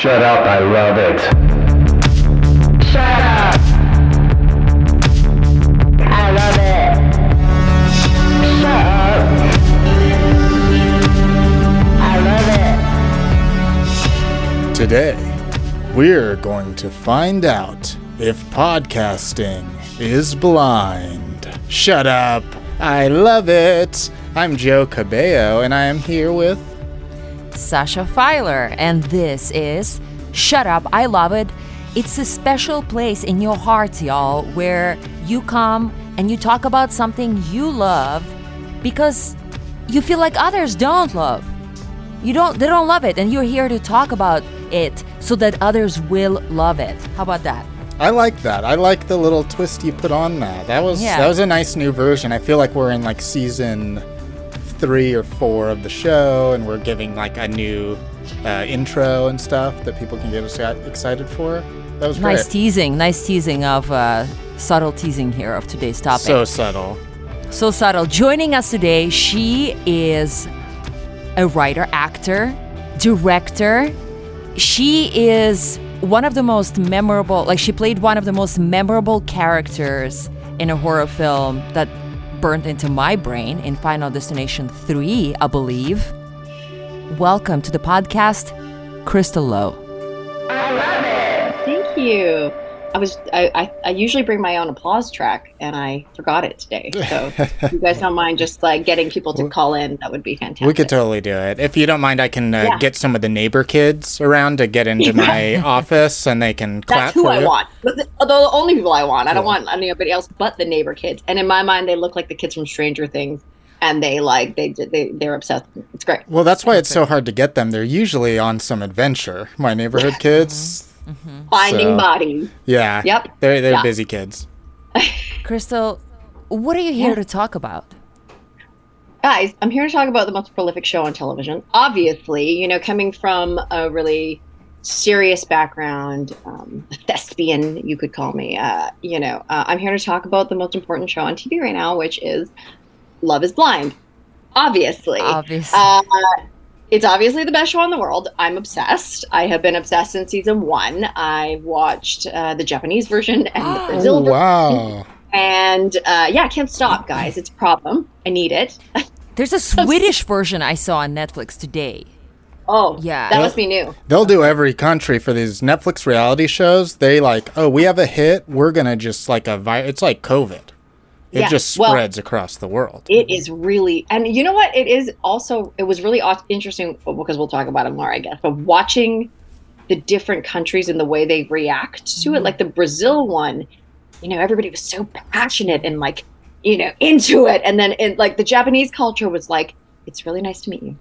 Shut up, I love it. Shut up. I love it. Shut up. I love it. Today, we're going to find out if podcasting is blind. Shut up! I love it! I'm Joe Cabello, and I am here with. Sasha Filer, and this is Shut Up, I Love It. It's a special place in your heart, y'all, where you come and you talk about something you love because you feel like others don't love. You don't they don't love it and you're here to talk about it so that others will love it. How about that? I like that. I like the little twist you put on that. That was Yeah. that was a nice new version. I feel like we're in like season three or four of the show, and we're giving like a new uh, intro and stuff that people can get exci- excited for. That was Nice great. teasing, nice teasing of uh, subtle teasing here of today's topic. So subtle. So subtle. Joining us today, she is a writer, actor, director. She is one of the most memorable, like, she played one of the most memorable characters in a horror film that burned into my brain in Final Destination 3, I believe. Welcome to the podcast, Crystal Lowe. I love it. Thank you. I was I, I, I usually bring my own applause track and I forgot it today. So if you guys don't mind just like getting people to call in, that would be fantastic. We could totally do it. If you don't mind, I can uh, Yeah. get some of the neighbor kids around to get into my office, and they can clap That's who for I you. want. But the- Although the only people I want. I don't Cool. want anybody else but the neighbor kids. And in my mind, they look like the kids from Stranger Things, and they like they they they're obsessed. It's great. Well, that's why it's so hard to get them. They're usually on some adventure. My neighborhood kids. Finding So- bodies. Yeah. Yep. They're they're Yeah. busy kids. Crystal, what are you here to talk about? Guys, I'm here to talk about the most prolific show on television. Obviously, you know, coming from a really serious background, um, thespian, you could call me. Uh, you know, uh, I'm here to talk about the most important show on TV right now, which is Love Is Blind. Obviously, Obviously. uh, it's obviously the best show in the world. I'm obsessed. I have been obsessed since season one. I've watched uh, the Japanese version and the Brazil Oh, version. wow. And uh, yeah, I can't stop, guys. It's a problem. I need it. There's a Swedish version I saw on Netflix today. Oh, Yeah. that must be new. They'll do every country for these Netflix reality shows. They like, oh, we have a hit. We're gonna just like a vi- It's like COVID. It Yeah, just well- spreads across the world. It is really, and you know what? It is also. It was really interesting because we'll talk about it more, I guess. But watching the different countries and the way they react to it, mm-hmm. like the Brazil one, you know, everybody was so passionate and like, you know, into it, and then in like the Japanese culture was like, "It's really nice to meet you,"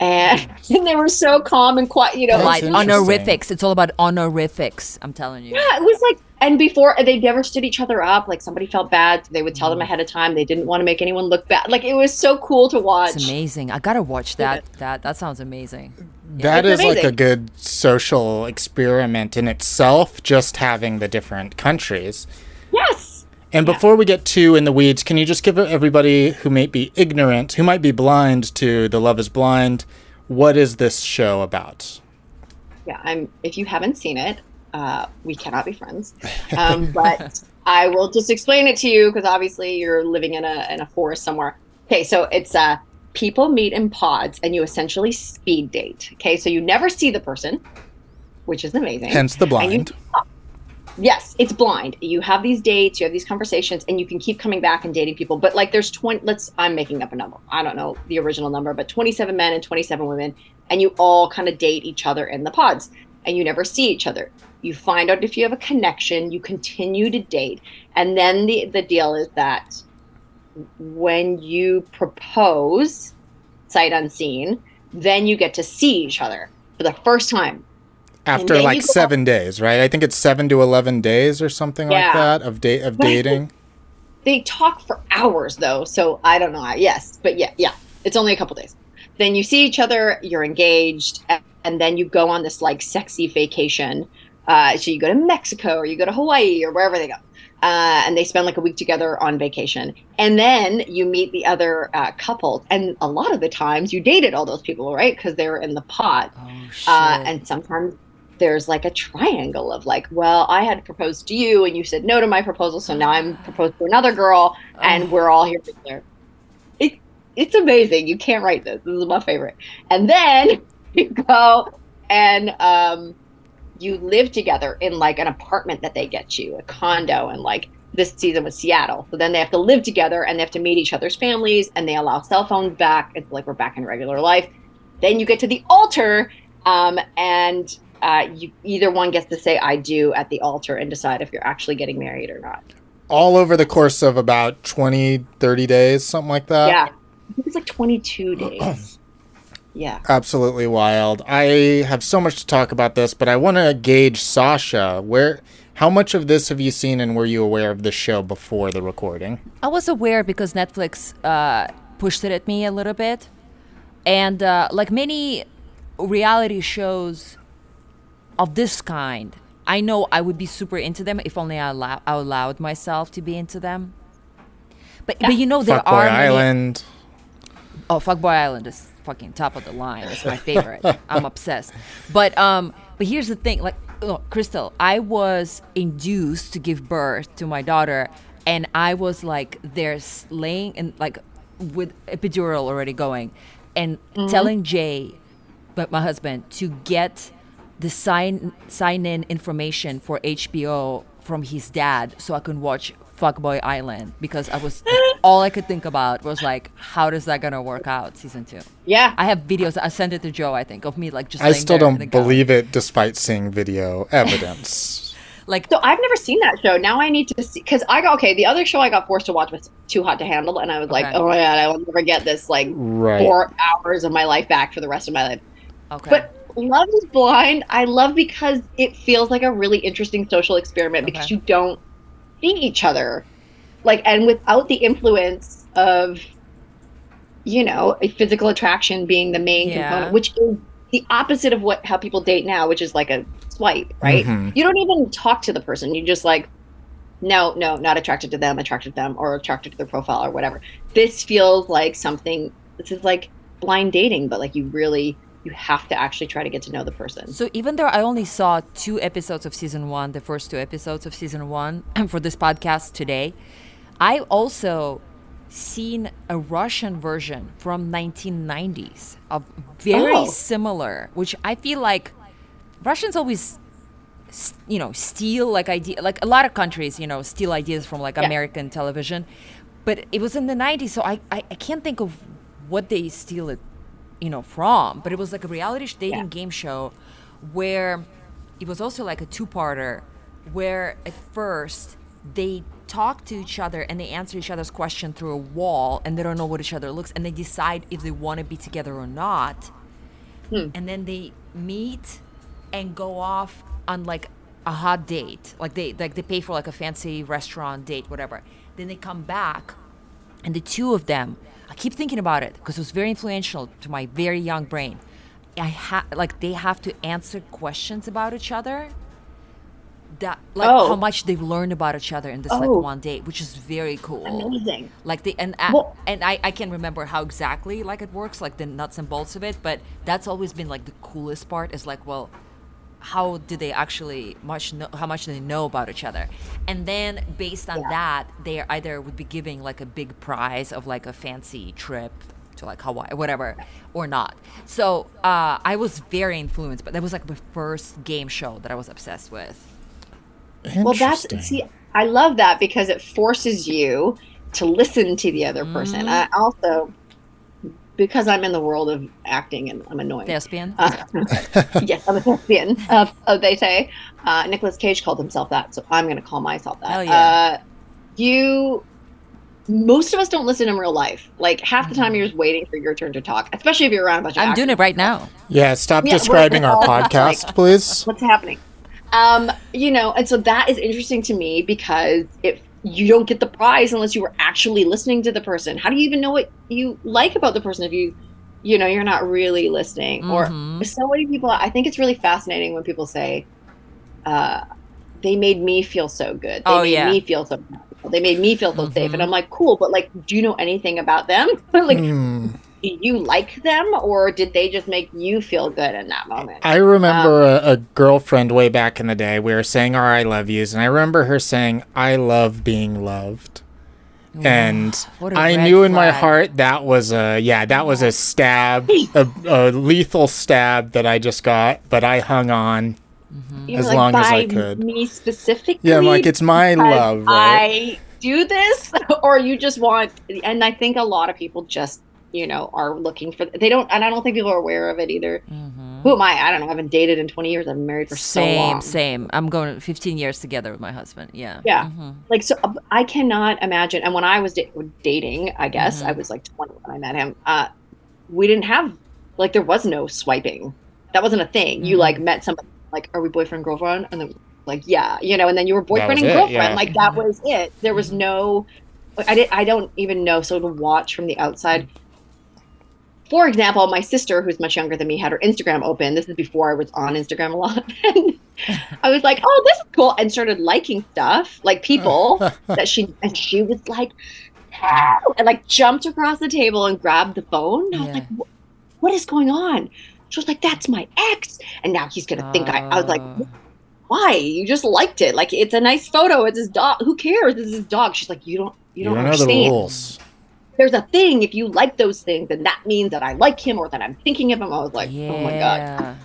and, mm. and they were so calm and quiet. You know, That's like honorifics. It's all about honorifics. I'm telling you. Yeah, it was like, and before they never stood each other up. Like somebody felt bad, they would tell them mm-hmm. ahead of time. They didn't want to make anyone look bad. Like it was so cool to watch. It's amazing. I gotta watch that. That that sounds amazing. That It's is like a good social experiment in itself, just having the different countries. Yes. And before we get too in the weeds, can you just give everybody who might be ignorant, who might be blind to The Love is Blind, what is this show about? Yeah. I'm. If you haven't seen it, uh, we cannot be friends. Um, but I will just explain it to you because obviously you're living in a in a forest somewhere. Okay, so it's uh people meet in pods and you essentially speed date. Okay, so you never see the person, which is amazing. Hence the blind. yes it's blind you have these dates you have these conversations and you can keep coming back and dating people but like there's 20 let's i'm making up a number i don't know the original number but 27 men and 27 women and you all kind of date each other in the pods and you never see each other you find out if you have a connection you continue to date. And then the the deal is that when you propose sight unseen then you get to see each other for the first time. After like seven days, right? I think it's seven to 11 days or something like that of, da- of dating. they talk for hours though so i don't know. Yes but yeah yeah it's only a couple days. Then you see each other you're engaged and then you go on this like sexy vacation uh, so you go to mexico or you go to hawaii or wherever they go uh, and they spend like a week together on vacation and then you meet the other uh, couple and a lot of the times you dated all those people right because they were in the pot. Oh uh, and sometimes there's like a triangle of like, well, I had proposed to you and you said no to my proposal, so now I'm proposed to another girl and we're all here together. It, it's amazing. You can't write this. This is my favorite. And then you go and um, you live together in like an apartment that they get you, a condo, and like this season was Seattle. So then they have to live together and they have to meet each other's families and they allow cell phones back. It's like we're back in regular life. Then you get to the altar um, and uh, you either one gets to say I do at the altar and decide if you're actually getting married or not. All over the course of about 20, 30 days, something like that. yeah. I think it's like 22 days. yeah. Absolutely wild. I have so much to talk about this, but I want to gauge Sasha. Where, how much of this have you seen, and were you aware of the show before the recording? I was aware because Netflix uh, pushed it at me a little bit. And uh, like many reality shows of this kind, I know I would be super into them if only I, allow- I allowed myself to be into them. But, but you know, there Fuckboy are. many- Island. Oh, Fuckboy Island is fucking top of the line. It's my favorite. I'm obsessed. But um, but here's the thing, like, look, Crystal, I was induced to give birth to my daughter, and I was like, there's laying and like with epidural already going, and telling Jay, but my husband, to get the sign sign in information for HBO from his dad so I can watch Fuckboy Island because I was all I could think about was like how does that gonna work out season two. Yeah. I have videos. I sent it to Joe. I think of me like just. I still there don't believe it, despite seeing video evidence. Like So I've never seen that show. Now I need to see because I got okay. The other show I got forced to watch was Too Hot to Handle, and I was like, oh my god, I will never get this like Right. four hours of my life back for the rest of my life. okay. But Love is Blind, I love because it feels like a really interesting social experiment because Okay. you don't see each other, like, and without the influence of, you know, a physical attraction being the main Yeah. component, which is the opposite of what how people date now, which is like a swipe, right? Mhm. You don't even talk to the person. You just like, no, no, not attracted to them, attracted to them, or attracted to their profile or whatever. This feels like something. This is like blind dating, but like you really you have to actually try to get to know the person. So even though I only saw two episodes of season one, the first two episodes of season one for this podcast today, I also seen a Russian version from 1990s of very Oh. similar, which I feel like Russians always, you know, steal like idea, like a lot of countries, you know, steal ideas from like Yeah. American television, but it was in the 90s, so I, I, I can't think of what they steal it you know from but it was like a reality dating Yeah. game show where it was also like a two-parter where at first they talk to each other and they answer each other's question through a wall and they don't know what each other looks and they decide if they want to be together or not. Hmm. And then they meet and go off on like a hot date. Like they like they pay for like a fancy restaurant date whatever. Then they come back and the two of them i keep thinking about it because it was very influential to my very young brain i ha- like they have to answer questions about each other that like Oh. how much they've learned about each other in this like Oh. one date which is very cool Amazing. like the and I, Well- and I, I can't remember how exactly like it works like the nuts and bolts of it but that's always been like the coolest part is like well how do they actually much know how much do they know about each other? And then based on Yeah. that they either would be giving like a big prize of like a fancy trip to like hawaii whatever or not. So uh, i was very influenced but that was like the first game show that i was obsessed with. Well, that's see, I love that because it forces you to listen to the other person. I also, because I'm in the world of acting and I'm annoying. thespian Uh, yes, I'm a thespian. Uh, uh, they say uh, Nicolas Cage called himself that, so I'm going to call myself that. Hell yeah. Uh, you, most of us don't listen in real life. Like half the time, you're just waiting for your turn to talk, especially if you're around a bunch of. i'm doing it right now Yeah, stop Yeah, describing our podcast, like- please. What's happening? Um, you know, and so that is interesting to me because if you don't get the prize unless you were actually listening to the person, how do you even know what you like about the person if you, you know, you're not really listening? Mhm. Or so many people, I think it's really fascinating when people say, uh, they made me feel so good. They Oh, made yeah. me feel so. They made me feel so safe. Mhm. And I'm like, cool, but like, do you know anything about them? like, Hmm. Do you like them or did they just make you feel good in that moment? I remember um, a, a girlfriend way back in the day. We were saying our "I love yous," and I remember her saying, "I love being loved." And I a I red knew in my heart that was a yeah, that was a stab, a, a lethal stab that I just got, but I hung on. You're as like, long as I could." Me specifically. Yeah, I'm like it's my love, right? I do this, or you just want. And I think a lot of people just, you know, are looking for. They don't, and I don't think people are aware of it either. Who am I? I don't know. I haven't dated in 20 years. I've been married for so Same, long. same. I'm going 15 years together with my husband. Yeah. Yeah. Mhm. Like so, uh, I cannot imagine. And when I was da- dating, I guess Mm-hmm. I was like 20 when I met him. Uh, we didn't have like there was no swiping. That wasn't a thing. You Mm-hmm. like met somebody like, are we boyfriend girlfriend? And then like yeah, you know, and then you were boyfriend was and it, girlfriend. yeah. Like that was it. There was Mm-hmm. no. I did. I don't even know. So to watch from the outside. For example, my sister, who's much younger than me, had her Instagram open. This is before I was on Instagram a lot. I was like, "Oh, this is cool," and started liking stuff, like people that she and she was like, "Ow," and like jumped across the table and grabbed the phone. And I was Yeah. like, "What is going on?" She was like, "That's my ex," and now he's gonna think I. I was like, Uh, "Why? You just liked it. Like it's a nice photo. It's his dog. Who cares? It's his dog." She's like, "You don't. You, You don't, don't know the understand. Rules. There's a thing. If you like those things, then that means that I like him or that I'm thinking of him." I was like, yeah. "Oh my god."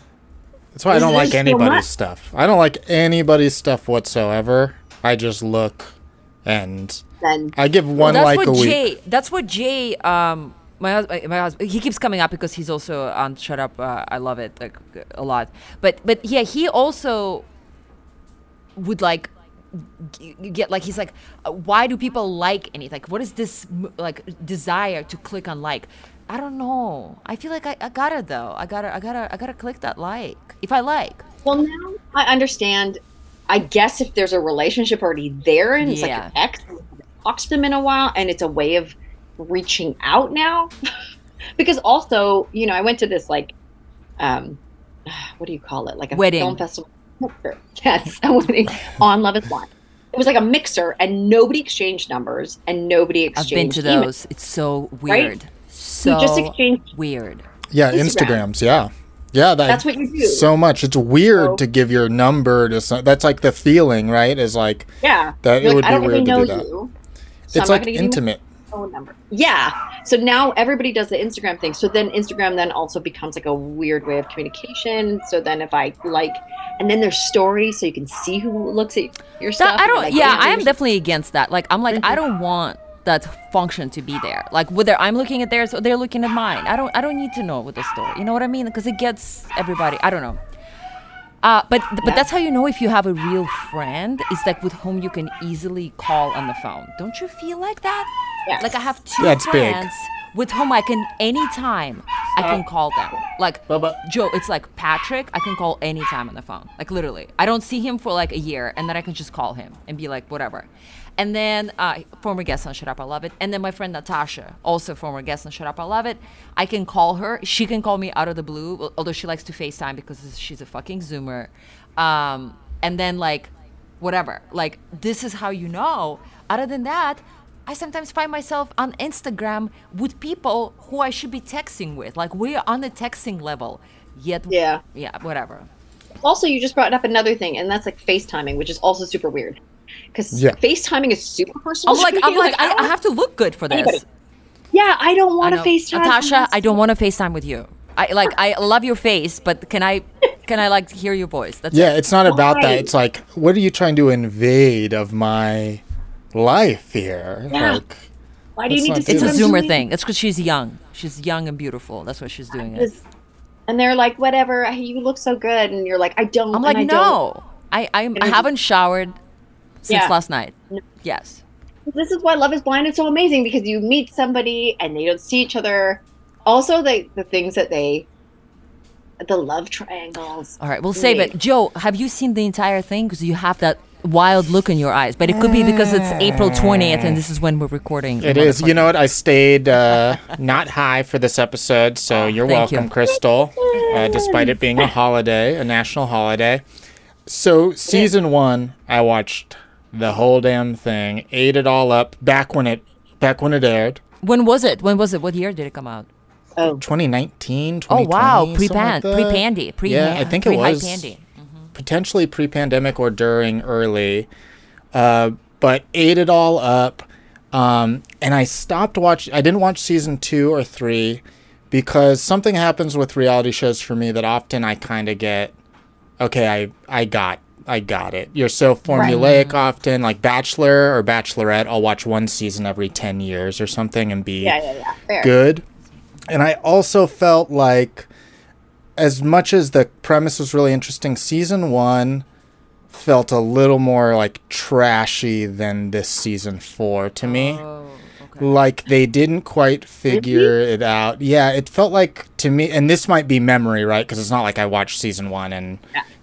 That's why I don't like there's so anybody's stuff. I don't like anybody's stuff whatsoever. I just look and Then I give one that's like what a week. Jay. That's what Jay. Um, my husband. My husband. He keeps coming up because he's also on Shut Up. Uh, I love it like a lot. But but yeah, he also would like g- get like he's like uh, why do people like anything like what is this like desire to click on like i don't know i feel like I, I gotta though i gotta i gotta i gotta click that like if i like Well, now I understand. I guess if there's a relationship already there and it's like Yeah. an ex, and you haven't talked to them in a while, and it's a way of reaching out now. because also, you know, I went to this like, um, what do you call it? Like a Wedding. film festival. Yes, on Love Is Blind. It was like a mixer, and nobody exchanged numbers, and nobody exchanged. i've been exchanged. to emails. those it's so Right? weird so just exchanged- weird Yeah, Instagram. Instagrams. Yeah, yeah. That, That's what you do. So much. It's weird So- to give your number to some. That's like the feeling, right? Is like Yeah, That- it You're would like, be I don't weird really to know do that. you. so it's I'm like gonna give you my intimate. phone number. Yeah. So now everybody does the Instagram thing. So then Instagram then also becomes like a weird way of communication. So then if I like, and then there's stories, so you can see who looks at your stuff. That, I don't. like, yeah, I am definitely against that. Like, I'm like, I Mhm. don't want that function to be there. Like, whether I'm looking at theirs or they're looking at mine, I don't. I don't need to know what the story. You know what I mean? Because it gets everybody. I don't know. Uh, but but Yeah. that's how you know if you have a real friend. It's like with whom you can easily call on the phone. Don't you feel like that? Yes. Like I have two Yeah, it's big. friends with whom I can anytime I can call them. Like Bubba. Joe, it's like Patrick. I can call anytime on the phone. Like literally, I don't see him for like a year, and then I can just call him and be like whatever. And then uh, former guest on Shut Up, I Love It. And then my friend Natasha, also former guest on Shut Up, I Love It. I can call her. She can call me out of the blue, although she likes to FaceTime because she's a fucking Zoomer. Um, and then like whatever. Like this is how you know. Other than that, I sometimes find myself on Instagram with people who I should be texting with. Like we're on the texting level. Yet Yeah. yeah, whatever. Also, you just brought up another thing, and that's like FaceTiming, which is also super weird. Because Yeah. FaceTiming is super personal. I'm like. I'm like I, I have to look good for this. Anybody. Yeah, I don't want to know. FaceTime. Natasha, I don't want to FaceTime with you. I like I love your face, but can I can I like hear your voice? That's Yeah, it. it's not about Why? that. It's like, what are you trying to invade of my life here? Yeah. Like, Why do you need to see do It's a what I'm that. Zoomer doing? thing. It's because she's young. She's young and beautiful. That's why she's doing it. And they're like, whatever, you look so good. And you're like, I don't. I'm like, I no, I I, I I- haven't showered since Yeah. last night. No. Yes. This is why Love is Blind is so amazing because you meet somebody and they don't see each other. Also, the, the things that they, the love triangles. All right, we'll save it. Joe, have you seen the entire thing? Because you have that wild look in your eyes. But it could be because it's April 20th and this is when we're recording. it is. You know what? I stayed uh, not high for this episode, so you're Thank you. welcome, Crystal. Uh, despite it being a holiday, a national holiday. So season one, I watched the whole damn thing, ate it all up back when it back when it aired. When was it? When was it? What year did it come out? Oh. 2019, Oh wow, pre-pan, like pre-pandy, pre Yeah, I think it was pandy. Potentially pre-pandemic or during early, uh, but ate it all up. Um, and I stopped watching. I didn't watch season two or three because something happens with reality shows for me that often I kind of get, okay, I I got I got it. You're so formulaic often, like Bachelor or Bachelorette. I'll watch one season every ten years or something and be Yeah, yeah, yeah. Good. And I also felt like, as much as the premise was really interesting, season one felt a little more like trashy than this season four to me. Oh, okay. Like they didn't quite figure it out. Yeah, it felt like to me, and this might be memory, right? Because it's not like I watched season one and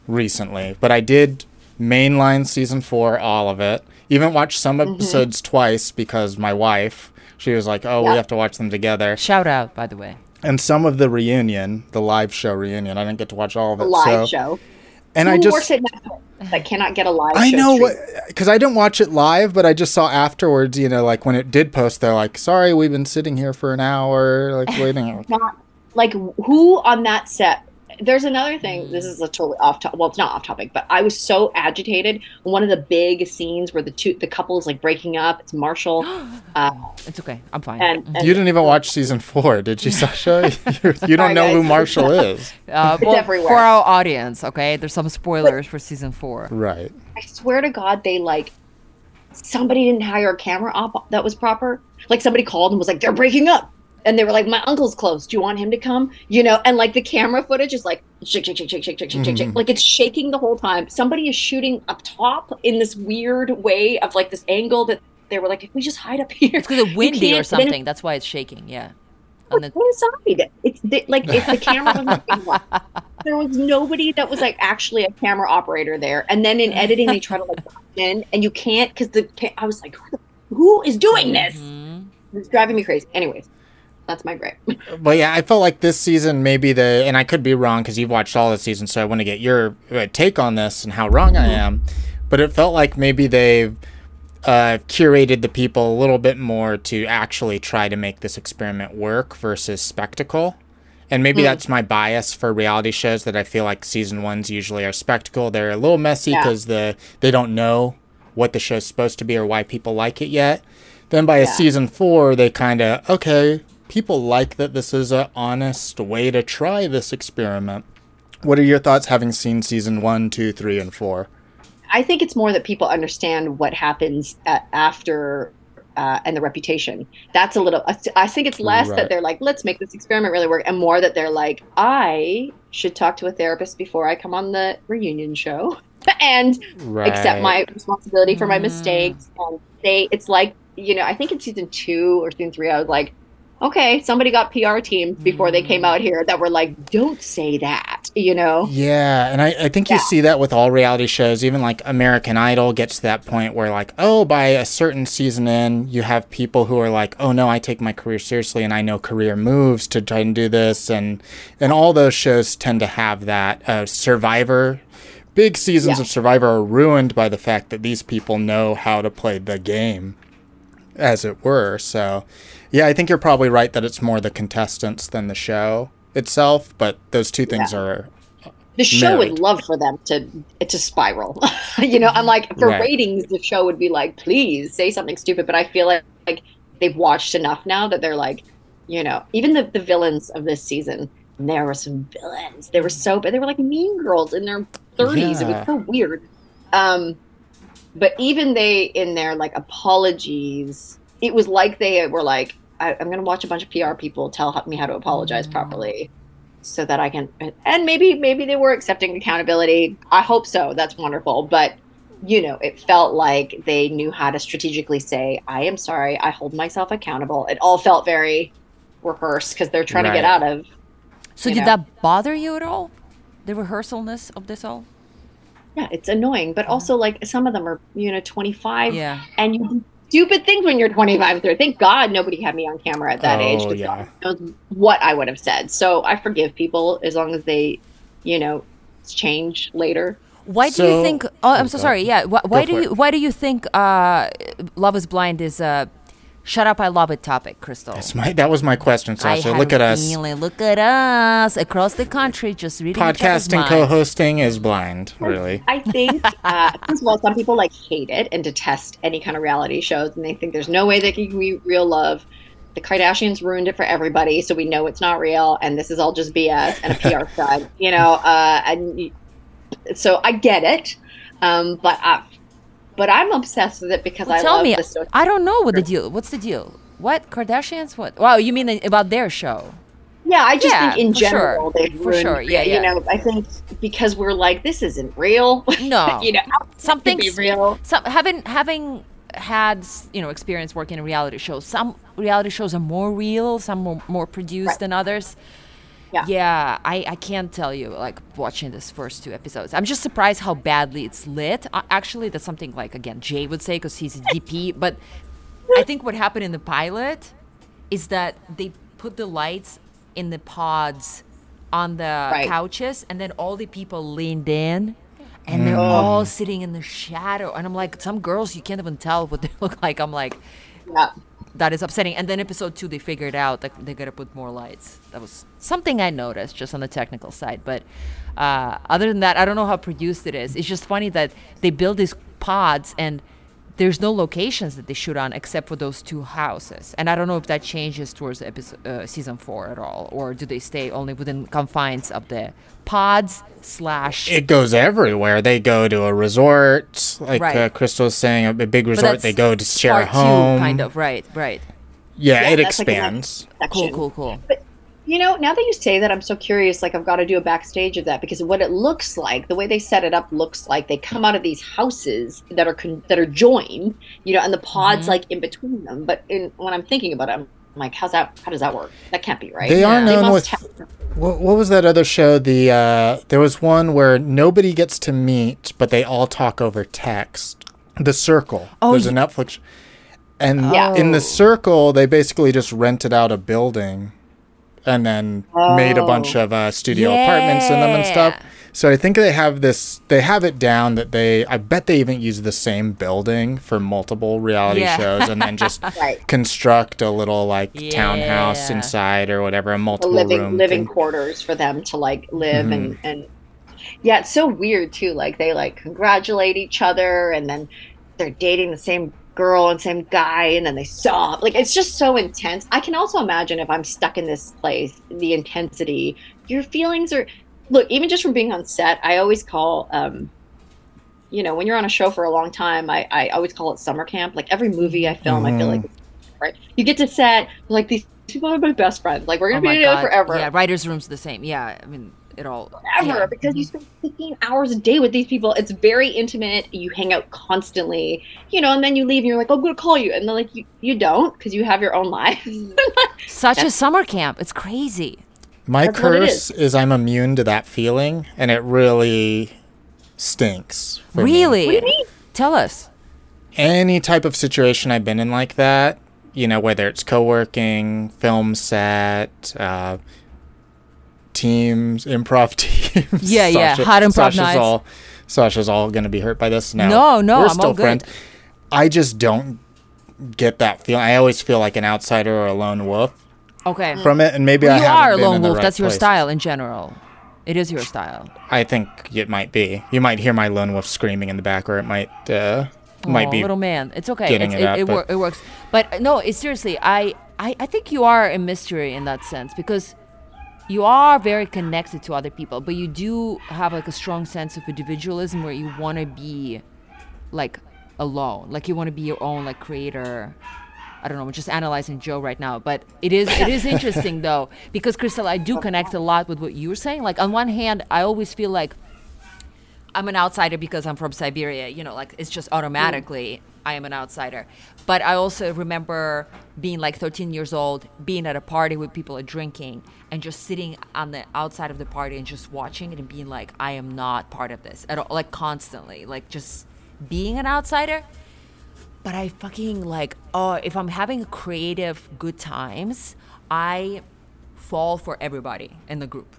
recently, but I did mainline season four, all of it. Even watched some mm-hmm. episodes twice because my wife, she was like, "Oh, we have to watch them together." Shout out, by the way. And some of the reunion, the live show reunion. I didn't get to watch all of it. A live so, show. And Who I just works at Netflix that cannot get a live I know what because I didn't watch it live, but I just saw afterwards. You know, like when it did post, they're like, "Sorry, we've been sitting here for an hour, like waiting." not like who on that set there's another thing this is a totally off topic well it's not off topic but i was so agitated one of the big scenes where the two the couple is like breaking up it's marshall uh, It's okay. I'm fine. and, and you didn't even watch season four, did you, Sasha? you, you don't Sorry, know who. Marshall is, uh, It's well, everywhere. for our audience, okay? There's some spoilers for season four. right? i swear to god they like somebody didn't hire a camera op that was proper like somebody called and was like they're breaking up and they were like, "My uncle's close. Do you want him to come?" You know, and like the camera footage is like shake, shake, shake, shake, shake, shake, shake, mm-hmm. shake, like it's shaking the whole time. Somebody is shooting up top in this weird way of like this angle that they were like, "If we just hide up here, it's because it's windy or something. Then, That's why it's shaking." Yeah. On the inside, it's the, like it's the camera. there was nobody that was like actually a camera operator there. And then in editing, they try to like in, and you can't because the I was like, who is doing this? Mm-hmm. It's driving me crazy. Anyways, that's my gripe. But yeah, I felt like this season maybe the, and I could be wrong because you've watched all the seasons, so I want to get your uh, take on this and how wrong I am. But it felt like maybe they've uh, curated the people a little bit more to actually try to make this experiment work versus spectacle. And maybe that's my bias for reality shows that I feel like season ones usually are spectacle. They're a little messy Yeah. because the they don't know what the show's supposed to be or why people like it yet. Then by a season four, they kind of okay. People like that this is a honest way to try this experiment. What are your thoughts having seen season one, two, three, and four? I think it's more that people understand what happens at, after uh, and the reputation. That's a little. I think it's less Right. that they're like, let's make this experiment really work, and more that they're like, I should talk to a therapist before I come on the reunion show, and Right. accept my responsibility for my mistakes. And they, it's like you know, I think in season two or season three, I was like, okay, somebody got PR teams before they came out here that were like, don't say that, you know. Yeah, and I, I think you Yeah. see that with all reality shows, even like American Idol gets to that point where like, oh, by a certain season in, you have people who are like, oh no, I take my career seriously and I know career moves to try and do this, and and all those shows tend to have that. Uh, Survivor, big seasons Yeah. of Survivor are ruined by the fact that these people know how to play the game, as it were. So, yeah, I think you're probably right that it's more the contestants than the show itself, but those two things Yeah. are the show Married. would love for them to to spiral. you know, I'm like for Right. ratings, the show would be like, please say something stupid. But I feel like like they've watched enough now that they're like, you know, even the the villains of this season. There were some villains. They were so bad. They were like mean girls in their 30s. It was so weird. Um, but even they in their like apologies, it was like they were like, I, I'm going to watch a bunch of PR people tell me how to apologize mm. properly so that I can and maybe maybe they were accepting accountability. I hope so. That's wonderful. But you know, it felt like they knew how to strategically say, I am sorry, I hold myself accountable. It all felt very rehearsed because they're trying to get out of So did know. that bother you at all? The rehearsalness of this all? yeah, it's annoying. But also like some of them are, you know, twenty five Yeah. and you do stupid things when you're 25 30 thank god nobody had me on camera at that age Oh, 'cause yeah. God knows what i would have said so i forgive people as long as they you know change later Why do So- you think? Oh, I'm Oh, so sorry. Yeah. Why, why do for you? Why do you think uh, Love Is Blind is uh, Shut up, I love it topic, Crystal. That's my, that was my question, Sasha. had Look at us. feeling, Look at us across the country, just reading Podcasting co-hosting is blind, really. I think, uh, first of all, some people like hate it and detest any kind of reality shows, and they think there's no way they can be real love. The Kardashians ruined it for everybody, so we know it's not real, and this is all just BS and a PR stunt, you know. Uh, and so I get it, um, but I, but I'm obsessed with it because Well, I tell love me, I don't know what the deal. What's the deal? What Kardashians? What? Wow, you mean about their show? Yeah, I just Yeah, think in general sure. they've For ruined sure, yeah, yeah. You know, I think because we're like, this isn't real. No, you know, how can it something be real. Some having having had you know experience working in reality shows. Some reality shows are more real. Some more, more produced Right. than others. Yeah. Yeah, I, I can't tell you like watching this first two episodes. I'm just surprised how badly it's lit. Uh, actually, that's something like again Jay would say because he's a DP. but I think what happened in the pilot is that they put the lights in the pods on the Right. couches, and then all the people leaned in. And they're all sitting in the shadow. And I'm like, some girls, you can't even tell what they look like. I'm like, Yeah. That is upsetting. And then episode two, they figured out that they gotta put more lights. That was something I noticed just on the technical side. But uh, other than that, I don't know how produced it is. It's just funny that they build these pods and there's no locations that they shoot on except for those two houses. And I don't know if that changes towards episode, uh, season four at all, or do they stay only within confines of the pods slash. It goes everywhere. They go to a resort, like Right. uh, Crystal was saying, a big resort. They go to share a part two, home. kind of right, right. Yeah, Yeah, it that's like the next expands. Cool, cool, cool. You know, now that you say that, I'm so curious. Like, I've got to do a backstage of that because what it looks like, the way they set it up, looks like they come out of these houses that are con- that are joined, you know, and the pods Mm-hmm. like in between them. But in, when I'm thinking about it, I'm like, how's that? How does that work? That can't be right. They are Yeah. They known with have. what, what was that other show? The uh, there was one where nobody gets to meet, but they all talk over text. The Circle. Oh, There's a Netflix, and Yeah. in Oh. the Circle, they basically just rented out a building, and then made a bunch Oh. of uh, studio apartments in them and stuff. So I think they have this. They have it down that they. I bet they even use the same building for multiple reality Yeah. shows, and then just Right. construct a little like townhouse inside or whatever, a multiple living room living thing. quarters for them to like live Mm-hmm. and and yeah it's so weird too like they like congratulate each other and then they're dating the same girl and same guy and then they sob like it's just so intense. I can also imagine if i'm stuck in this place the intensity your feelings are look even just from being on set i always call um you know when you're on a show for a long time i, I always call it summer camp. Like every movie i film i feel like right? You get to set like these people are my best friends. Like we're Oh gonna be my together forever. Yeah, writer's room's the same. Yeah, I mean, it all. forever yeah. because you spend 15 hours a day with these people. It's very intimate. You hang out constantly, you know, and then you leave and you're like, oh, I'm going to call you. And they're like, you, you don't because you have your own life. Such a summer camp. It's crazy. My That's curse is. I'm immune to that feeling, and it really stinks. for me. Really? what do you mean? Tell us. Any type of situation I've been in like that, you know, whether it's co-working, film set, uh, teams, improv teams. Yeah, yeah, hot improv Sasha's nights. all, Sasha's all gonna be hurt by this. No, No, no, we're I'm still all good. friends. I just don't get that feeling. I always feel like an outsider or a lone wolf Okay. from it, and maybe Well, I you are a lone wolf. right That's your place. style in general. It is your style. I think it might be. You might hear my lone wolf screaming in the back, or it might uh, might Aw, be. little man. It's okay. It's, it it, out, it, wor- it works. But no, it's seriously. I, I I think you are a mystery in that sense because you are very connected to other people, but you do have like a strong sense of individualism where you want to be like alone, like you want to be your own like creator. I don't know. I'm just analyzing Joe right now, but it is it is interesting though because Crystal, I do connect a lot with what you're saying. Like on one hand, I always feel like I'm an outsider because I'm from Siberia. You know, like it's just automatically I am an outsider. But I also remember being like 13 years old, being at a party with people are drinking, and just sitting on the outside of the party and just watching it and being like, I am not part of this at all, like constantly, like just being an outsider. But I fucking like, oh, if I'm having creative good times, I fall for everybody in the group.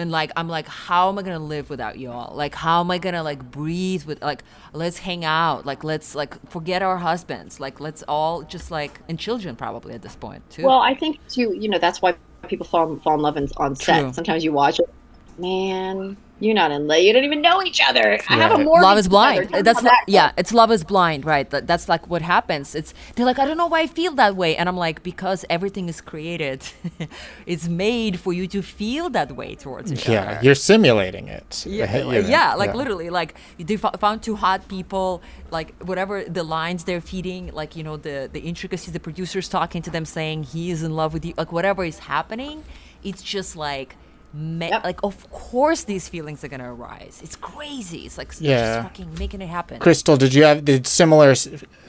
and like I'm like, how am I gonna live without y'all? Like, how am I gonna like breathe with like, let's hang out, like let's like forget our husbands, like let's all just like and children probably at this point too. Well, I think too, you know, that's why people fall fall in love in, on set. True. Sometimes you watch it, man, you're not in love. You don't even know each other. I have a more love is blind. That's lo- yeah, it's love is blind, right? That, that's like what happens. It's they're like, I don't know why I feel that way, and I'm like, because everything is created, it's made for you to feel that way towards each Yeah, other. Yeah, you're simulating it. Yeah, You know, yeah, like literally, like they fo- found two hot people, like whatever the lines they're feeding, like you know the the intricacies, the producers talking to them saying he is in love with you, like whatever is happening, it's just like. Me- Yep. Like of course these feelings are gonna arise. It's crazy. It's like Yeah. just fucking making it happen. Crystal, did you have did similar s-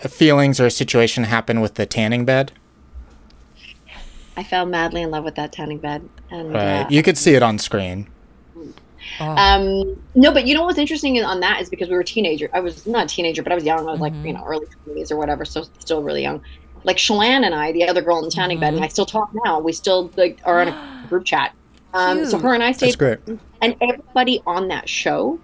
feelings or situation happen with the tanning bed? I fell madly in love with that tanning bed, and Right. uh, You could see it on screen. Um, no, but you know what's interesting on that is because we were teenager. I was not a teenager, but I was young. I was like, you know, early twenties or whatever, so still really young. Like Chelan and I, the other girl in the tanning bed, and I still talk now. We still like are in a group chat. Um, so her and I stayed, That's great. and everybody on that show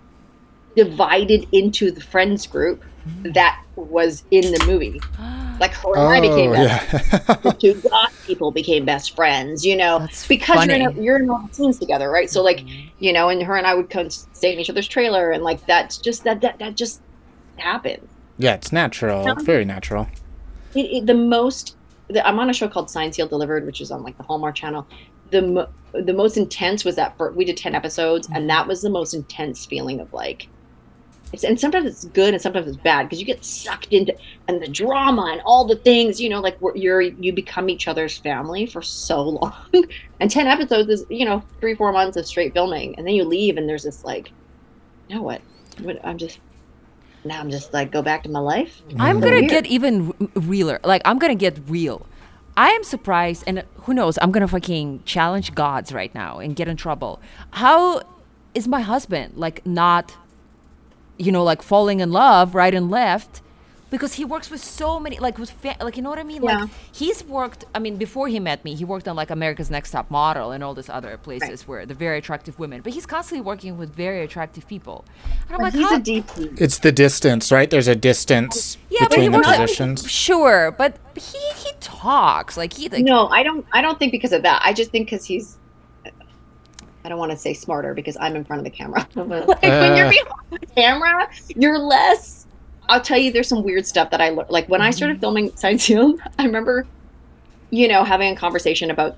divided into the friends group that was in the movie. Like her and I became Oh, best yeah. the two goth people became best friends, you know, That's because you're in, a, you're in all the scenes together, right? So like, you know, and her and I would come stay in each other's trailer, and like that's just that that that just happens. yeah, it's natural. Very natural. It, it, the most, the, I'm on a show called Signed, Sealed, Delivered, which is on like the Hallmark Channel. The mo- the most intense was that for, we did ten episodes, and mm-hmm. that was the most intense feeling of like. It's, and sometimes it's good and sometimes it's bad because you get sucked into and the drama and all the things you know like we're, you're you become each other's family for so long and 10 episodes is you know three four months of straight filming and then you leave and there's this like you know what, what i'm just now i'm just like go back to my life I'm gonna weird. get even realer. Like I'm gonna get real. I am surprised, and who knows? I'm gonna fucking challenge gods right now and get in trouble. How is my husband like not, you know, like falling in love right and left? Because he works with so many, like with, fa- like you know what I mean. Yeah. Like he's worked. I mean, before he met me, he worked on like America's Next Top Model and all these other places where the very attractive women. But he's constantly working with very attractive people. And I'm But like, he's how- a deep It's the distance, right? There's a distance yeah, but he between the works positions. Sure, but he he talks like he like no i don't i don't think because of that i just think because he's i don't want to say smarter because i'm in front of the camera like when you're Uh. behind the camera you're less i'll tell you there's some weird stuff that i learned like when i started filming Signed, Sealed, i remember you know having a conversation about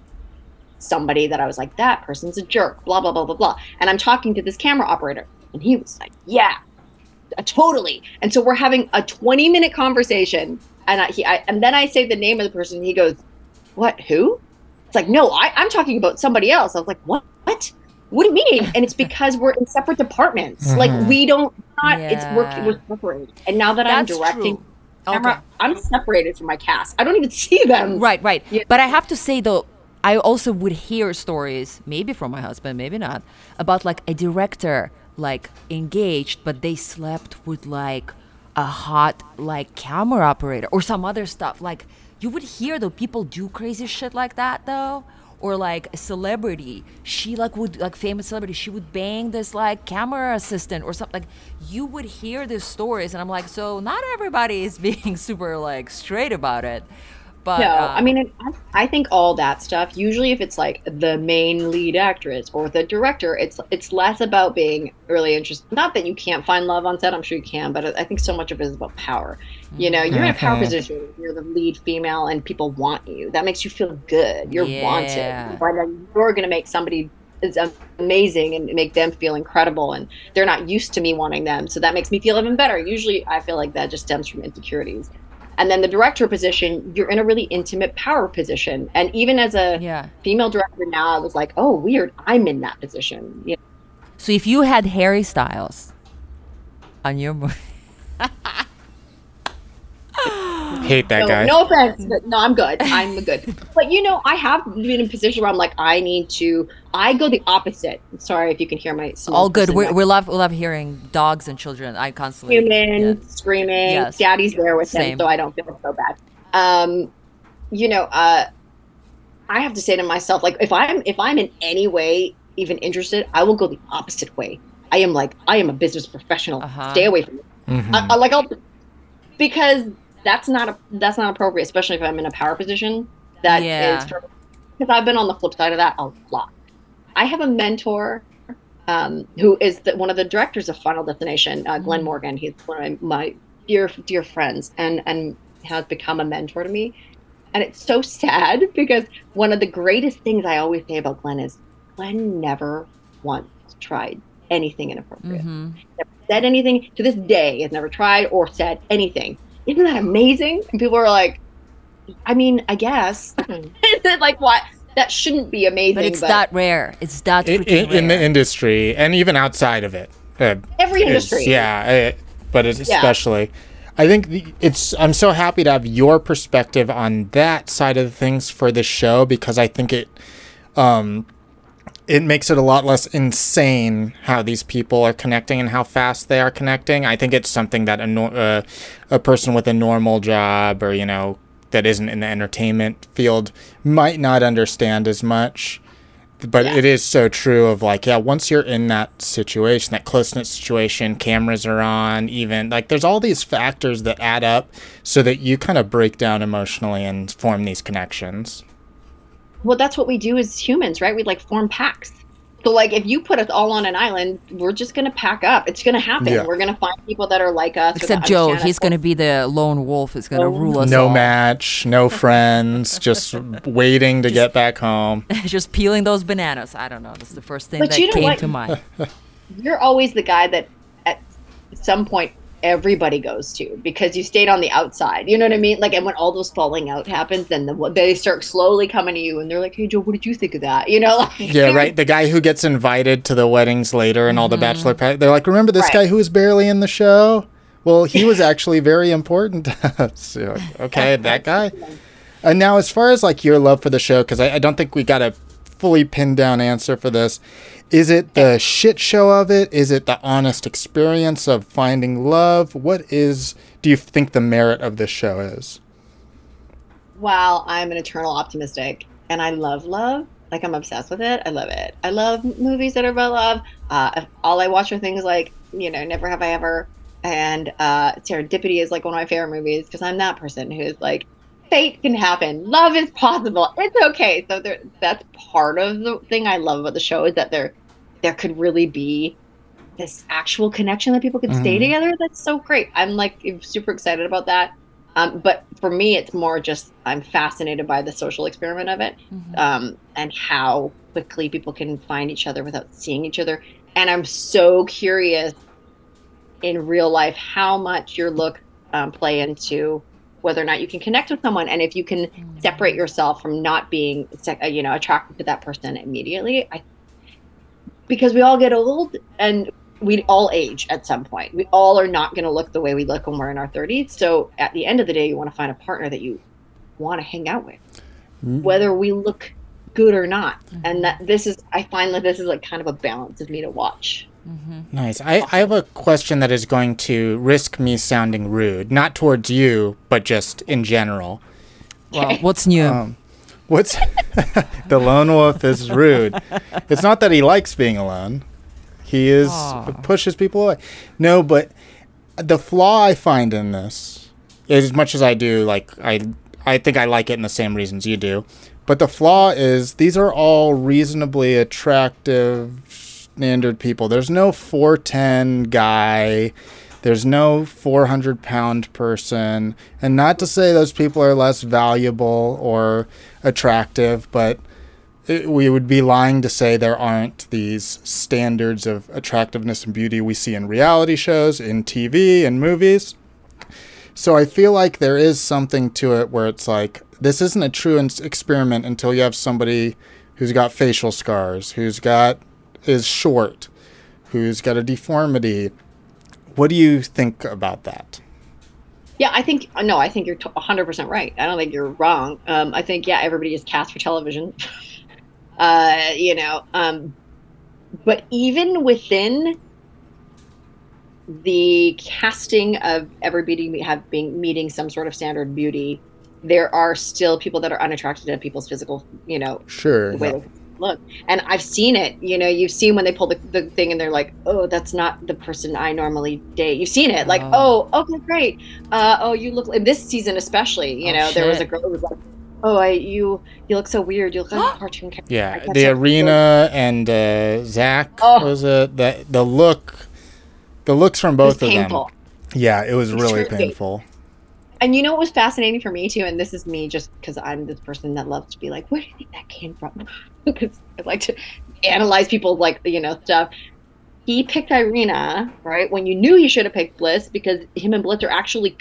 somebody that i was like that person's a jerk blah blah blah blah blah. And i'm talking to this camera operator and he was like yeah uh, totally. And so we're having a 20 minute conversation and I, he, I and then i say the name of the person and he goes what who? It's like no I, i'm talking about somebody else. I was like what what what do you mean and it's because we're in separate departments like Mhm. we don't not it's working we're separated and now that i'm directing true. camera Okay. i'm separated from my cast i don't even see them Right, right. Yeah. But I have to say though, I also would hear stories, maybe from my husband, maybe not, about like a director like engaged, but they slept with like a hot like camera operator or some other stuff. Like you would hear though people do crazy shit like that though. Or like a celebrity, she like would like famous celebrity, she would bang this like camera assistant or something. Like you would hear these stories, and I'm like, so not everybody is being super like straight about it. But no, uh, I mean, it, I think all that stuff. Usually, if it's like the main lead actress or the director, it's it's less about being really interested. Not that you can't find love on set. I'm sure you can, but I think so much of it is about power. You know, you're in a power Mhm. position. You're the lead female, and people want you. That makes you feel good. You're Yeah. wanted. But then you're going to make somebody is amazing and make them feel incredible and they're not used to me wanting them so that makes me feel even better usually i feel like that just stems from insecurities and then the director position you're in a really intimate power position and even as a yeah. female director now i was like oh weird i'm in that position you know? So if you had Harry Styles on your movie, Hate that no, guy. no offense but no i'm good i'm good but you know i have been in a position where i'm like i need to i go the opposite sorry if you can hear my small all good. We back we love we love hearing dogs and children. I constantly human yeah. screaming. Yes. Daddy's there with Same. him, so I don't feel so bad. Um, you know, uh, I have to say to myself, like, if I'm if I'm in any way even interested, I will go the opposite way. I am like, I am a business professional. Uh-huh. Stay away from me. Mhm. I, I like I'll because that's not a that's not appropriate, especially if I'm in a power position. That is Yeah. because I've been on the flip side of that a lot. I have a mentor um, who is the, one of the directors of Final Destination, uh, Glen Mhm. Morgan. He's one of my, my dear dear friends, and and has become a mentor to me. And it's so sad because one of the greatest things I always say about Glen is Glen never once tried anything inappropriate hmm never said anything to this day has never tried or said anything isn't that amazing and people are like i mean i guess like what that shouldn't be amazing But it's that rare. It's that I- freaking i- in the industry and even outside of it. Uh, every industry yeah, uh, but it's Yeah. especially. I think the, it's. I'm so happy to have your perspective on that side of things for the show because I think it, um, it makes it a lot less insane how these people are connecting and how fast they are connecting. I think it's something that a nor- uh, a person with a normal job or you know that isn't in the entertainment field might not understand as much but Yeah. it is so true of like yeah once you're in that situation that close-knit situation cameras are on even like there's all these factors that add up so that you kind of break down emotionally and form these connections well that's what we do as humans right we like form packs so like if you put us all on an island we're just gonna pack up it's gonna happen Yeah. we're gonna find people that are like us Except Joe, he's us. going to be the lone wolf. Is going to rule us no all. match no friends just waiting to get back home Just peeling those bananas. I don't know. That's the first thing But that you know came what? to mind. you're always the guy that at some point everybody goes to because you stayed on the outside. You know what I mean? Like, and when all those falling out happens, then the, they start slowly coming to you, and they're like, "Hey, Joe, what did you think of that?" You know? Like, yeah right the guy who gets invited to the weddings later and all the bachelor Mm-hmm. party they're like remember this Right. guy who was barely in the show well he was actually very important You're okay that guy And now, as far as like your love for the show, because I, I don't think we got a fully pinned down answer for this. Is it the shit show of it? Is it the honest experience of finding love? What is, do you think the merit of this show is? Well, I'm an eternal optimistic, and I love love. Like I'm obsessed with it. I love it. I love movies that are about love. Uh, all I watch are things like you know, Never Have I Ever, and uh, Serendipity is like one of my favorite movies because I'm that person who's like, fate can happen, love is possible, it's okay. So there, that's part of the thing I love about the show is that there, there could really be this actual connection that people could stay Mhm. together. That's so great. I'm like super excited about that. Um, but for me, it's more just I'm fascinated by the social experiment of it Mhm. um, and how quickly people can find each other without seeing each other. And I'm so curious in real life how much your look um, play into whether or not you can connect with someone and if you can separate yourself from not being uh, you know attracted to that person immediately i because we all get old and we all age at some point we all are not going to look the way we look when we're in our 30s so at the end of the day you want to find a partner that you want to hang out with Mm. whether we look good or not and that this is i find that this is like kind of a balance of me to watch Mhm. Nice. I, I have a question that is going to risk me sounding rude, not towards you, but just in general. Well, what's new? Um, what's the lone wolf is rude. It's not that he likes being alone. He is Aw. pushes people away. No, but the flaw I find in this, as much as I do, like I, I think I like it in the same reasons you do. But the flaw is these are all reasonably attractive, standard people. There's no 410 guy. There's no 400 pound person. And not to say those people are less valuable or attractive, but it, we would be lying to say there aren't these standards of attractiveness and beauty we see in reality shows, in TV, and movies. So I feel like there is something to it where it's like this isn't a true experiment until you have somebody who's got facial scars, who's got is short, who's got a deformity. What do you think about that? Yeah, I think no, I think you're 100% right. I don't think you're wrong. Um, I think yeah, everybody is cast for television. uh, you know, um, but even within the casting of everybody have being meeting some sort of standard beauty, there are still people that are unattracted to people's physical, you know, Sure. way yeah. They- look. And I've seen it. You know, you've seen when they pull the, the thing and they're like, oh, that's not the person I normally date. You've seen it. Like, Oh. oh, okay, great. Uh, oh, you look like this season especially. You Oh, know, there was a girl who was like, oh, I you you look so weird. You look like a cartoon character. Yeah, the say- Irina and uh, Zach Oh. was it the the look, the looks from both of painful. them. Yeah, it was really painful. And you know what was fascinating for me too, and this is me just because I'm this person that loves to be like, where do you think that came from? Because I like to analyze people like you know stuff. He picked Irina, right? When you knew he should have picked Bliss because him and Bliss are actually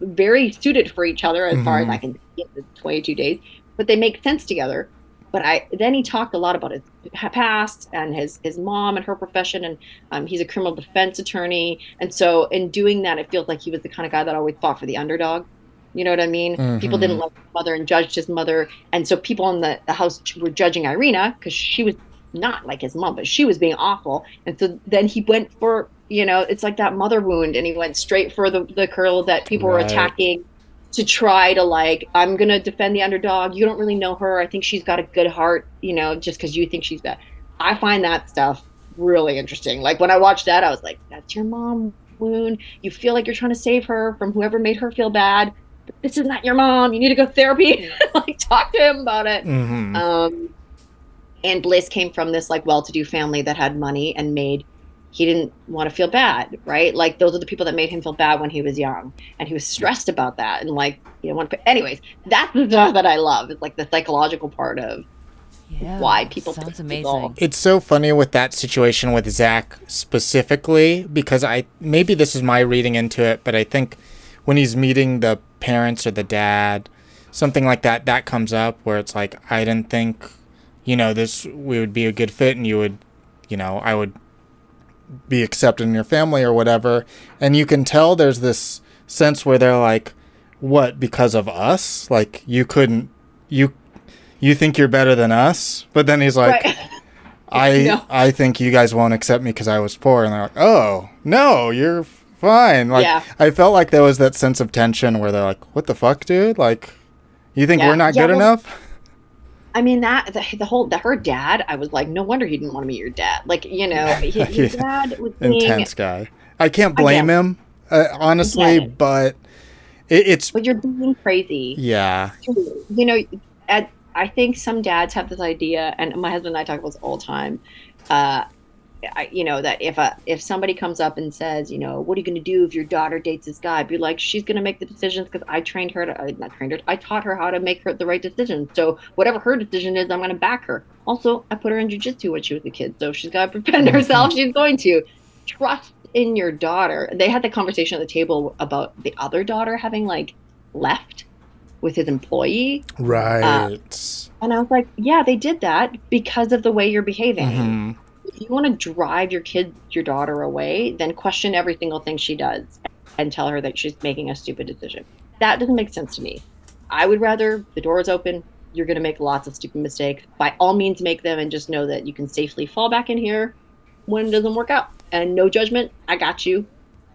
very suited for each other as far as. I mm-hmm. can see in the 22 days, but they make sense together. But I then he talked a lot about his past and his his mom and her profession, and um, he's a criminal defense attorney, and so in doing that, it feels like he was the kind of guy that always fought for the underdog. You know what I mean? People Mhm. didn't like his mother and judged his mother, and so people in the, the house were judging Irina because she was not like his mom, but she was being awful. And so then he went for you know it's like that mother wound, and he went straight for the the girl that people were attacking to try to like I'm gonna defend the underdog. You don't really know her. I think she's got a good heart, you know, just because you think she's bad. I find that stuff really interesting. Like when I watched that, I was like, "That's your mom wound. You feel like you're trying to save her from whoever made her feel bad, but this is not your mom. You need to go therapy. like talk to him about it." hmm Um, and Bliss came from this like well-to-do family that had money and made. He didn't want to feel bad, right? Like those are the people that made him feel bad when he was young, and he was stressed about that. And like, you know, want to. Anyways, that's the stuff that I love. It's like the psychological part of Yeah, why people sounds pick people. amazing. It's so funny with that situation with Zach specifically because I maybe this is my reading into it, but I think when he's meeting the parents or the dad, something like that, that comes up where it's like I didn't think, you know, this we would be a good fit and you would, you know, I would be accepted in your family or whatever, and you can tell there's this sense where they're like, what because of us? Like you couldn't, you. You think you're better than us, but then he's like, right. I No. I think you guys won't accept me because I was poor, and they're like, oh no, you're fine. Like Yeah. I felt like there was that sense of tension where they're like, what the fuck, dude? Like, you think Yeah. we're not Yeah, good well- enough? I mean that the, the whole the, her dad. I was like, no wonder he didn't want to meet your dad. Like you know, his Yeah. dad was being, Intense guy. I can't blame it. him, uh, honestly, it. but it, it's but you're being crazy. yeah, you know, at, I think some dads have this idea, and my husband and I talk about this all the time. Uh, I, you know that if a if somebody comes up and says, you know, what are you going to do if your daughter dates this guy? Be like, she's going to make the decisions because I trained her to, I not trained her, I taught her how to make her the right decision. So whatever her decision is, I'm going to back her. Also, I put her in jujitsu when she was a kid, so if she's got to defend herself. She's going to trust in your daughter. They had the conversation at the table about the other daughter having like left with his employee right. and I was like, yeah, they did that because of the way you're behaving. Mhm. If you want to drive your kid, your daughter away, then question every single thing she does and tell her that she's making a stupid decision. That doesn't make sense to me. I would rather the door is open. You're going to make lots of stupid mistakes. By all means, make them and just know that you can safely fall back in here when it doesn't work out. And no judgment. I got you.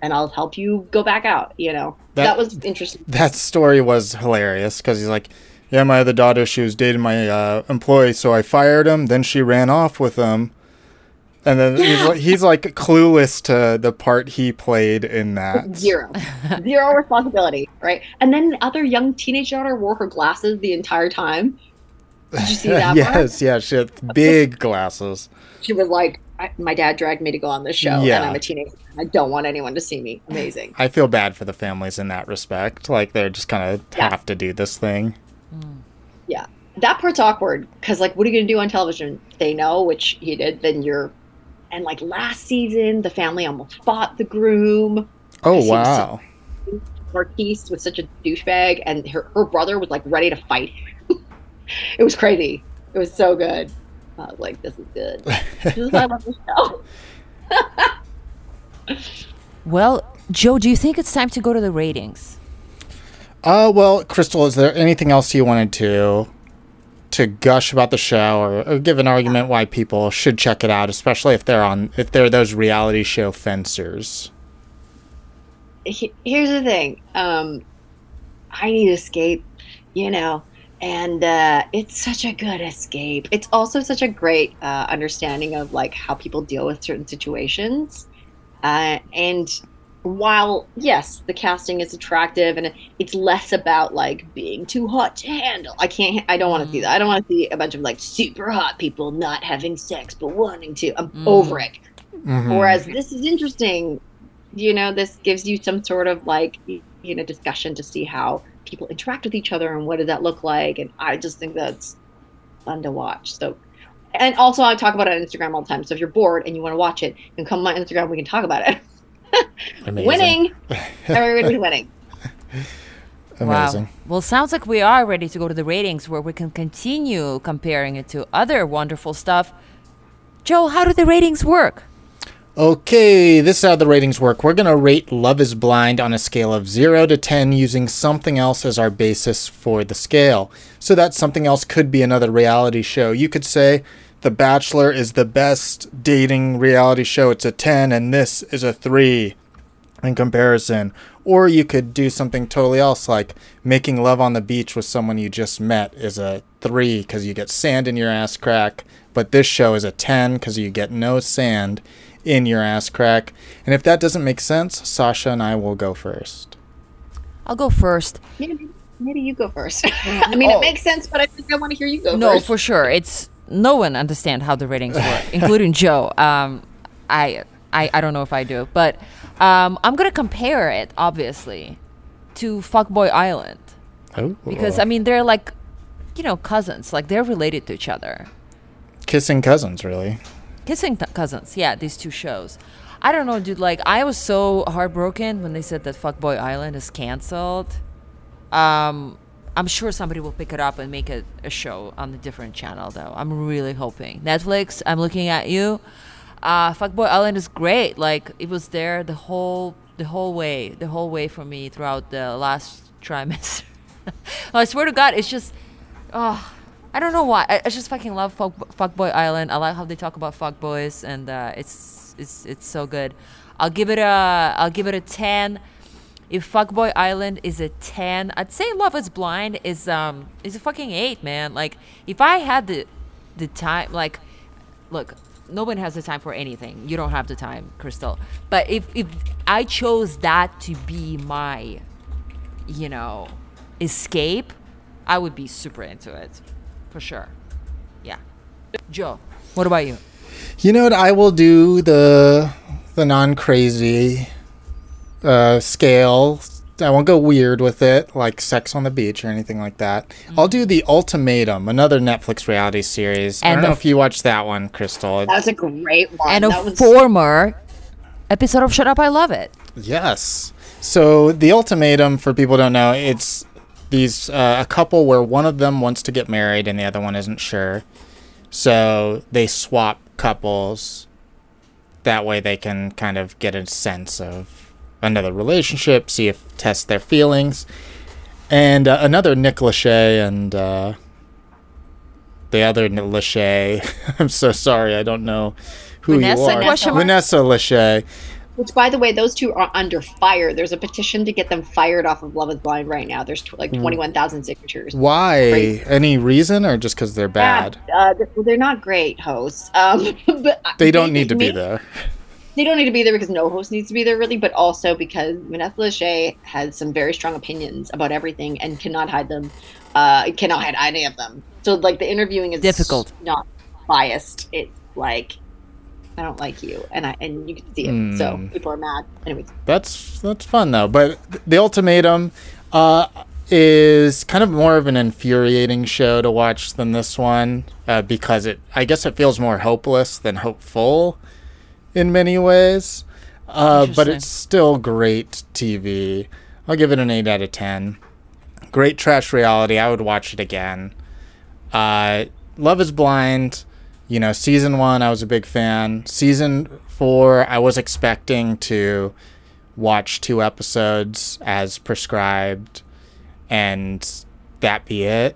And I'll help you go back out. You know, That- that, was interesting. That story was hilarious because he's like, yeah, my other daughter, she was dating my uh, employee, so I fired him. Then she ran off with him. And then he's, like, he's like clueless to the part he played in that. Zero. Zero responsibility, right? And then the other young teenage daughter wore her glasses the entire time. Did you see that part? yes, yeah, she had big glasses. She was like, my dad dragged me to go on this show, Yeah. and I'm a teenager. and I don't want anyone to see me. Amazing. I feel bad for the families in that respect. Like they're just kind of Yeah. have to do this thing. Yeah. That part's awkward because, like, what are you going to do on television? They know, which he did, then you're. And, like, last season, the family almost fought the groom. Oh Because so- wow! Marquise was such a douchebag, and her, her brother was, like, ready to fight. it was crazy. It was so good. I was like, this is good. This is why I love the show. Well, Joe, do you think it's time to go to the ratings? Uh, well, Crystal, is there anything else you wanted to to gush about the show or, or give an argument why people should check it out, especially if they're on if they're those reality show fencers? here's the thing um i need escape you know and uh, it's such a good escape. It's also such a great uh, understanding of like how people deal with certain situations. Uh, and while yes, the casting is attractive and it's less about like being too hot to handle. I can't. I don't want to see that. I don't want to see a bunch of like super hot people not having sex but wanting to. I'm Mm. over it. Mhm. Whereas this is interesting. You know, this gives you some sort of like y- you know discussion to see how people interact with each other and what does that look like. And I just think that's fun to watch. So, and also I talk about it on Instagram all the time. So if you're bored and you want to watch it, you can come on my Instagram. We can talk about it. Amazing. Winning, everybody's winning. Amazing. Wow. Well, sounds like we are ready to go to the ratings where we can continue comparing it to other wonderful stuff. Joe, how do the ratings work? Okay, this is how the ratings work. We're going to rate Love is Blind on a scale of 0 to 10 using something else as our basis for the scale. So that something else could be another reality show. You could say The Bachelor is the best dating reality show. It's a 10 and this is a 3 in comparison. Or you could do something totally else like making love on the beach with someone you just met is a 3 because you get sand in your ass crack. But this show is a 10 because you get no sand in your ass crack. And if that doesn't make sense, Sasha and I will go first. I'll go first. Maybe, maybe you go first. I mean, Oh. it makes sense, but I think I want to hear you go No, first. for sure. It's no one understand how the ratings work, including Joe. Um, I, I, I don't know if I do, but um, I'm gonna compare it obviously to Fuckboy Island Oh, because I mean they're like, you know, cousins. Like they're related to each other. kissing cousins, really. Kissing Cousins, yeah, these two shows. I don't know, dude. Like, I was so heartbroken when they said that Fuckboy Island is canceled. Um, I'm sure somebody will pick it up and make a show on a different channel, though. I'm really hoping. Netflix, I'm looking at you. Uh, Fuckboy Island is great. Like, it was there the whole the whole way, the whole way for me throughout the last trimester. I swear to God, it's just, oh, I don't know why. I, I just fucking love fuck, Fuckboy Island. I like how they talk about fuckboys, and uh, it's it's it's so good. I'll give it a I'll give it a ten. If Fuckboy Island is a ten, I'd say Love Is Blind is um is a fucking eight, man. Like if I had the the time, like, look, no one has the time for anything. You don't have the time, Crystal. But if if I chose that to be my, you know, escape, I would be super into it, for sure. Yeah. Joe, what about you? You know what? I will do the the non crazy uh, scale. I won't go weird with it, like Sex on the Beach or anything like that. I'll do the Ultimatum, another Netflix reality series. I don't know f- if you watched that one, Crystal. That's a great one. And a was former episode of Shut Up, I Love It. Yes. So the ultimatum, for people who don't know, it's these uh, a couple where one of them wants to get married and the other one isn't sure. So they swap couples. That way they can kind of get a sense of another relationship, see if test their feelings. And uh, another Nick Lachey and uh, the other Nick Lachey. I'm so sorry, I don't know who Vanessa you are. question mark? Vanessa Lachey. Which, by the way, those two are under fire. There's a petition to get them fired off of Love Is Blind right now. There's tw- like 21,000 signatures. Why? Crazy. Any reason, or just because they're bad? Uh, they're, they're not great hosts. Um, but They don't need to be maybe- there. They don't need to be there because no host needs to be there, really, but also because Vanessa Lachey has some very strong opinions about everything and cannot hide them. Uh, cannot hide any of them. So, like, the interviewing is Difficult. not biased. It's like, I don't like you, and I and you can see it. So Hmm. people are mad. Anyways, That's that's fun though. But the ultimatum uh, is kind of more of an infuriating show to watch than this one uh, because it. I guess it feels more hopeless than hopeful in many ways. Uh, but it's still great TV. I'll give it an eight out of ten. Great trash reality. I would watch it again. Uh, Love is Blind. You know, season one, I was a big fan. Season four, I was expecting to watch two episodes as prescribed and that be it.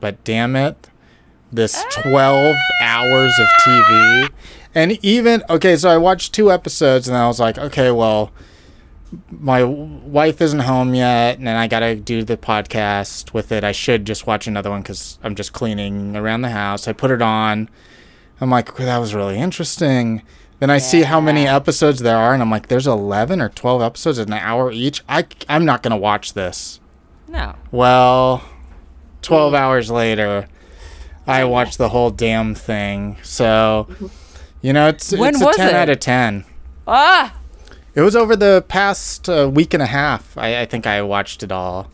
But damn it, this 12 hours of TV. And even, okay, so I watched two episodes and I was like, okay, well, my wife isn't home yet, and I gotta do the podcast with it. I should just watch another one because I'm just cleaning around the house. I put it on. I'm like, that was really interesting. Then I see how many episodes there are, and I'm like, there's 11 or 12 episodes, an hour each. I, I'm not gonna watch this. No. Well, 12 hours later, I watched the whole damn thing. So, you know, it's, When it's was a 10 it? out of 10. Ah. It was over the past uh, week and a half. I, I think I watched it all.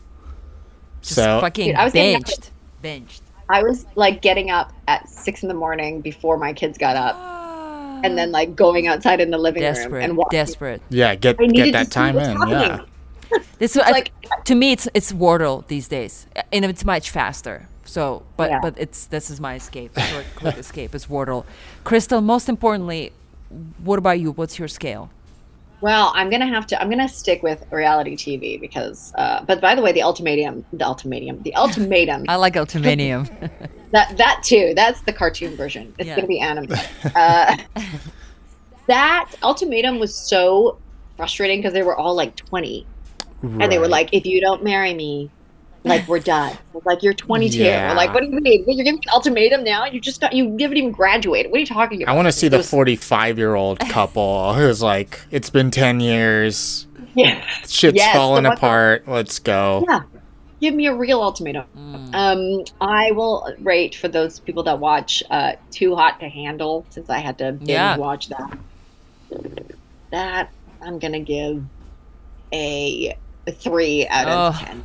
Just so fucking Dude, I was getting up binged. Binged. I was like getting up at six in the morning before my kids got up, and then like going outside in the living room Desperate. and watching. Desperate. yeah, get get that time in. happening. Yeah. This I- like- to me, it's it's Wordle these days, and it's much faster. So, but Yeah. but it's this is my escape. Short, quick escape. It's Wordle. Crystal. Most importantly, what about you? What's your scale? Well, I'm gonna have to. I'm gonna stick with reality TV because. Uh, but by the way, the ultimatum, the ultimatum, the ultimatum. I like ultimatum. that that too. That's the cartoon version. It's Yeah. gonna be animated. uh, that ultimatum was so frustrating because they were all like 20, and they were like, "If you don't marry me, like we're done." Like you're 22. Yeah. Like what do you mean? You're giving an ultimatum now? You just got. You haven't even graduated. What are you talking about? I want to see the 45 year old couple who's like, it's been 10 years, Yeah. shit's Yes, falling apart. Let's go. Yeah. Give me a real ultimatum. Mm. Um, I will rate for those people that watch uh, Too Hot to Handle, since I had to binge Yeah. watch that. That I'm gonna give a, a three out of Oh. ten.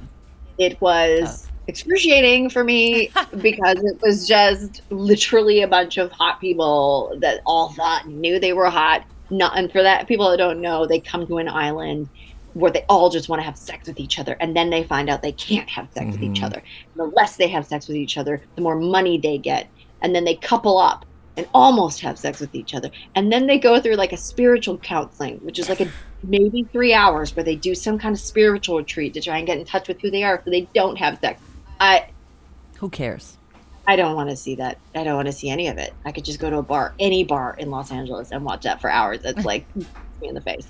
It was excruciating for me because it was just literally a bunch of hot people that all thought knew they were hot. Not and for that people that don't know, they come to an island where they all just want to have sex with each other and then they find out they can't have sex with each Mhm. other. The less they have sex with each other, the more money they get. And then they couple up and almost have sex with each other. And then they go through like a spiritual counseling, which is like a maybe three hours where they do some kind of spiritual retreat to try and get in touch with who they are so they don't have sex. I Who cares? I don't want to see that. I don't want to see any of it. I could just go to a bar, any bar in Los Angeles, and watch that for hours. It's like me in the face.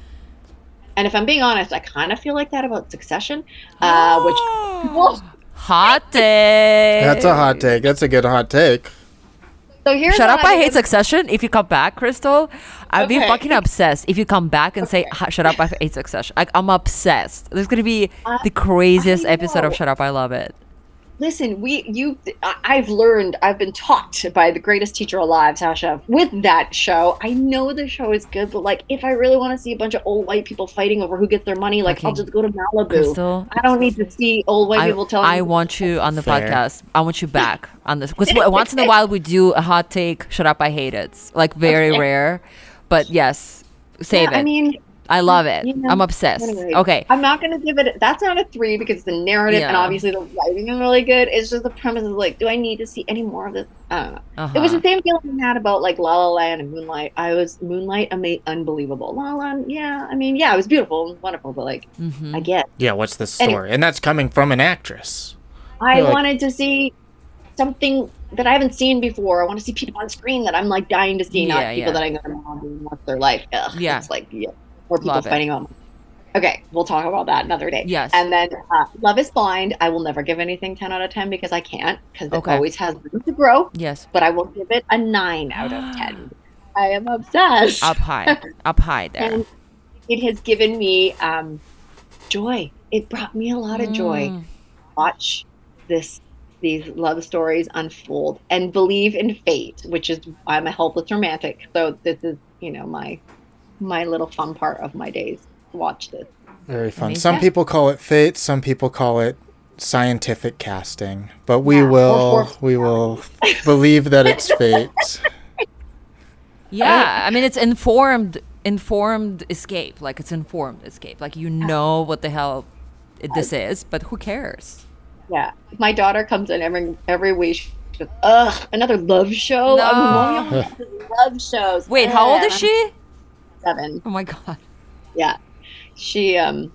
And if I'm being honest, I kind of feel like that about Succession, uh, which hot take. That's a hot take. That's a good hot take. So here's Shut up! I'm I hate gonna- Succession. If you come back, Crystal, I'd be fucking obsessed. If you come back and say, "Shut up! I hate Succession," like, I'm obsessed. There's gonna be I- the craziest episode of "Shut Up! I Love It." Listen, we you I- I've learned, I've been taught by the greatest teacher alive, Sasha, with that show. I know the show is good, but like if I really want to see a bunch of old white people fighting over who gets their money, like I'll just go to Malibu. Crystal, I don't need to see old white I, people telling I want you on the Fair. podcast. I want you back on this because once in a while we do a hot take. Shut up! I hate it. It's like very Okay. rare, but yes, save Yeah, it. I mean, I love it. you know, I'm obsessed. anyway, Okay, I'm not gonna give it. That's not a three because the narrative and obviously the writing is really good. It's just the premise is like, do I need to see any more of this? I don't know. uh-huh. It was the same feeling I had about like La La Land and Moonlight. I was Moonlight, ama- unbelievable. La La Land, yeah. I mean, yeah, it was beautiful and wonderful, but like, mm-hmm. I get. Yeah, what's the Anyway. story? And that's coming from an actress. I You're like- wanted to see something that I haven't seen before. I want to see people on screen that I'm like dying to see, not people yeah. that I know know and watch their life. Ugh, Yeah. it's like yeah, people Love it. fighting on. Okay, we'll talk about that another day. Yes. And then uh, Love is Blind. I will never give anything 10 out of 10 because I can't, because it Okay. always has room to grow, yes, but I will give it a 9 out of 10. I am obsessed. up high, up high there. And it has given me um, joy. It brought me a lot of joy. Mm. Watch this these love stories unfold and believe in fate, which is I'm a helpless romantic. So this is, you know, my my little fun part of my days. Watch this. Very fun. Amazing. Some people call it fate. Some people call it scientific casting. But we Yeah, or will force we will believe that it's fate. Yeah, I mean it's informed informed escape. Like it's informed escape. Like you know what the hell this is, but who cares? Yeah. My daughter comes in every every week. She goes, Ugh, another love show. No. I'm love shows. Wait, how old is she? Seven. Oh my god. Yeah. She um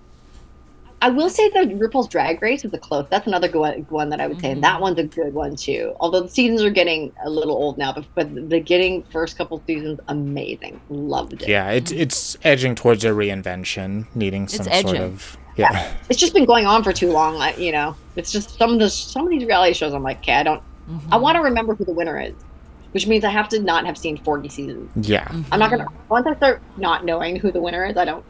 I will say the RuPaul's Drag Race is a close. That's another good one, one that I would say, and that one's a good one too. Although the seasons are getting a little old now, but, but the getting first couple seasons, amazing, loved it. Yeah, it's it's edging towards a reinvention, needing some sort of yeah. It's just been going on for too long. Like, you know, it's just some of the some of these reality shows. I'm like, okay, I don't. I want to remember who the winner is, which means I have to not have seen 40 seasons. Yeah. I'm not gonna. Once I start not knowing who the winner is, I don't.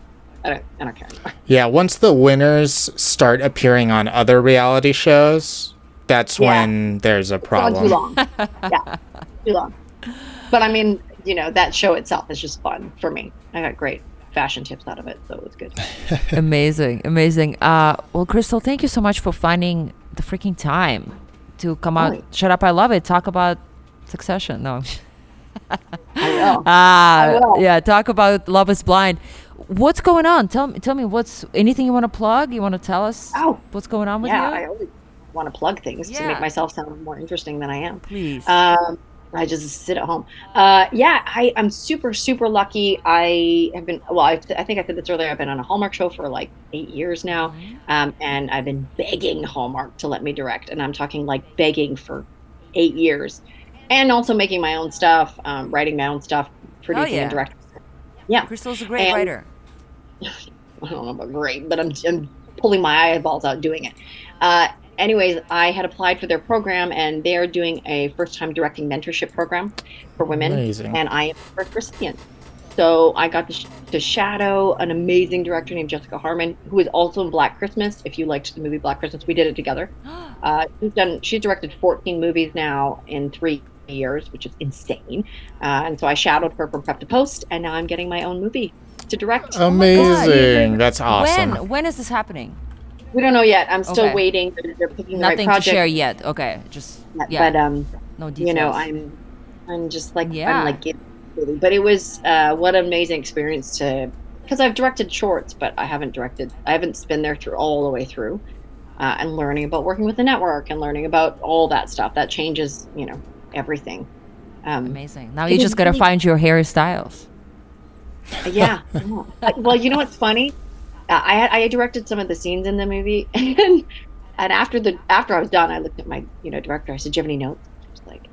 I don't. I don't care. anymore. Yeah, once the winners start appearing on other reality shows, that's Yeah. when there's a It's too long. yeah, too long. But I mean, you know, that show itself is just fun for me. I got great fashion tips out of it, so it was good. amazing, amazing. Uh, well, Crystal, thank you so much for finding the freaking time to come out. Right. Shut up, I love it. Talk about Succession. No. Ah, yeah. Talk about Love Is Blind. What's going on? Tell me. Tell me. What's anything you want to plug? You want to tell us? Oh, what's going on with you? yeah, you? I always want to plug things to make myself sound more interesting than I am. Please. Um, I just sit at home. Uh, yeah, I, I'm super, super lucky. I have been, well, I, I think I said this earlier. I've been on a Hallmark show for like eight years now. Mm-hmm. Um, and I've been begging Hallmark to let me direct. And I'm talking like begging for eight years. And also making my own stuff, um, writing my own stuff, producing yeah. and directing. Yeah. Crystal's a great and- writer. I don't know about great, but I'm, I'm pulling my eyeballs out doing it. Uh, anyways, I had applied for their program, and they are doing a first time directing mentorship program for women. Amazing. And I am a first recipient. So I got to, sh- to shadow an amazing director named Jessica Harmon, who is also in Black Christmas. If you liked the movie Black Christmas, we did it together. Uh, she's done. She's directed 14 movies now in three years, which is insane. Uh, and so I shadowed her from prep to post, and now I'm getting my own movie to direct. Oh Amazing. That's awesome. When? When is this happening? We don't know yet. I'm still Okay. waiting. They're, they're picking the Nothing right to share yet. Okay. Just yet, yeah. But um, no details. you know, I'm, I'm just like Yeah. I'm like, it- really. but it was uh, what an amazing experience to because I've directed shorts, but I haven't directed. I haven't been there through all the way through, uh, and learning about working with the network and learning about all that stuff. That changes, you know, everything. Um, amazing. Now you just gotta find your Harry Styles. yeah. yeah. Uh, well, you know what's funny? Uh, I I directed some of the scenes in the movie, and and after the after I was done, I looked at my you know director. I said, "Do you have any notes?" She was like,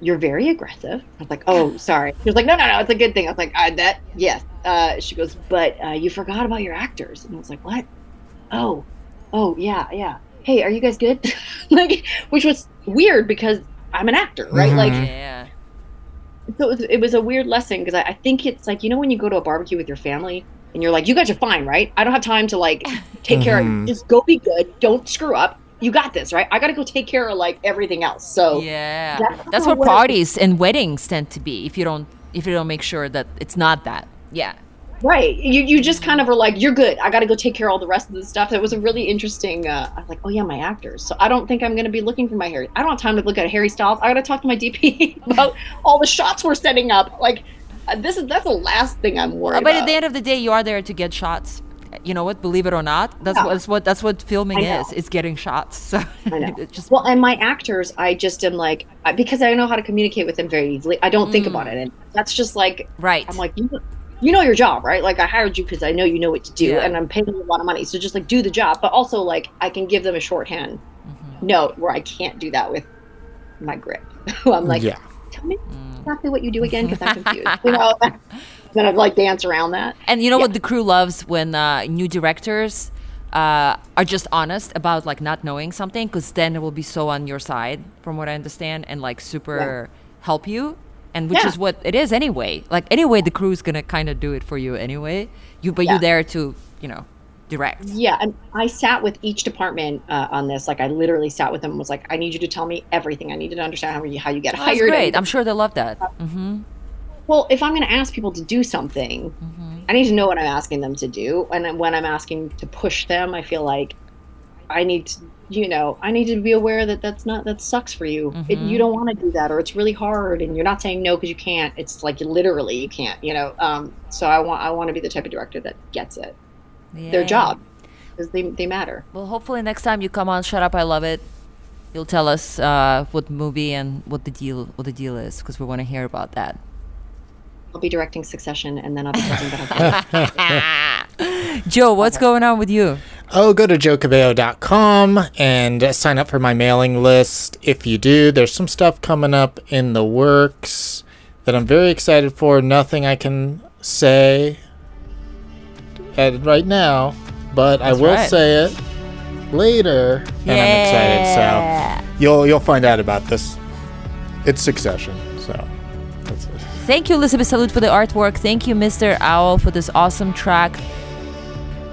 "You're very aggressive." I was like, "Oh, sorry." She was like, "No, no, no, it's a good thing." I was like, I, "That yes." Uh, she goes, "But uh, you forgot about your actors," and I was like, "What?" Oh, oh yeah, yeah. Hey, are you guys good? like, which was weird because I'm an actor, right? Like, Yeah. so it was, it was a weird lesson because I, I think it's like you know when you go to a barbecue with your family and you're like you guys are fine right i don't have time to like take care of Mhm. you just go be good don't screw up you got this right i gotta go take care of like everything else so Yeah. That's That's what what parties and weddings tend to be. If you don't, if you don't make sure that it's not that. Yeah. Right you, you just kind of are like you're good i gotta go take care of all the rest of the stuff it was a really interesting uh, i was like oh yeah my actors so i don't think i'm gonna be looking for my harry i don't have time to look at harry styles i gotta talk to my dp about all the shots we're setting up like uh, this is that's the last thing i'm worried about. but about at the end of the day, you are there to get shots. You know what? Believe it or not, that's Yeah. what that's what that's what filming is. It's getting shots. So I know. it's just Well, and my actors, I just am like because I know how to communicate with them very easily. I don't think Mm. about it, and that's just like right. I'm like you, you know your job, right? Like I hired you because I know you know what to do, Yeah. and I'm paying you a lot of money, so just like do the job. But also like I can give them a shorthand Mm-hmm. note where I can't do that with my grip. I'm like, yeah. tell me Mm. exactly what you do again because I'm confused. you know, then I'd like dance around that. And you know Yeah. what the crew loves when uh, new directors uh, are just honest about like not knowing something, because then it will be so on your side, from what I understand, and like super help you. And which Yeah. is what it is anyway. Like anyway, the crew is gonna kind of do it for you anyway. You but Yeah. you're there to you know direct. Yeah, and I sat with each department uh, on this. Like I literally sat with them and was like, I need you to tell me everything. I need to understand how you how you get Oh, hired. great. and- I'm sure they love that. Mm-hmm. Well, if I'm going to ask people to do something, Mm-hmm. I need to know what I'm asking them to do. And then when I'm asking to push them, I feel like I need to, you know, I need to be aware that that's not, that sucks for you. It, Mhm. you don't want to do that, or it's really hard and you're not saying no because you can't. It's like literally you can't, you know? Um, so I want, I want to be the type of director that gets it, their job, because they, they matter. Well, hopefully next time you come on, shut up, I love it. You'll tell us uh, what movie and what the deal what the deal is because we want to hear about that. I'll be directing Succession and then I'll be talking about Joe, what's going on with you? Oh, go to joecabello.com and sign up for my mailing list. If you do, there's some stuff coming up in the works that I'm very excited for. Nothing I can say at, right now, but I will right. say it later. And I'm excited. So you'll you'll find out about this. It's Succession. So that's it. Thank you, Elizabeth Salute, for the artwork. Thank you, Mr. Owl, for this awesome track.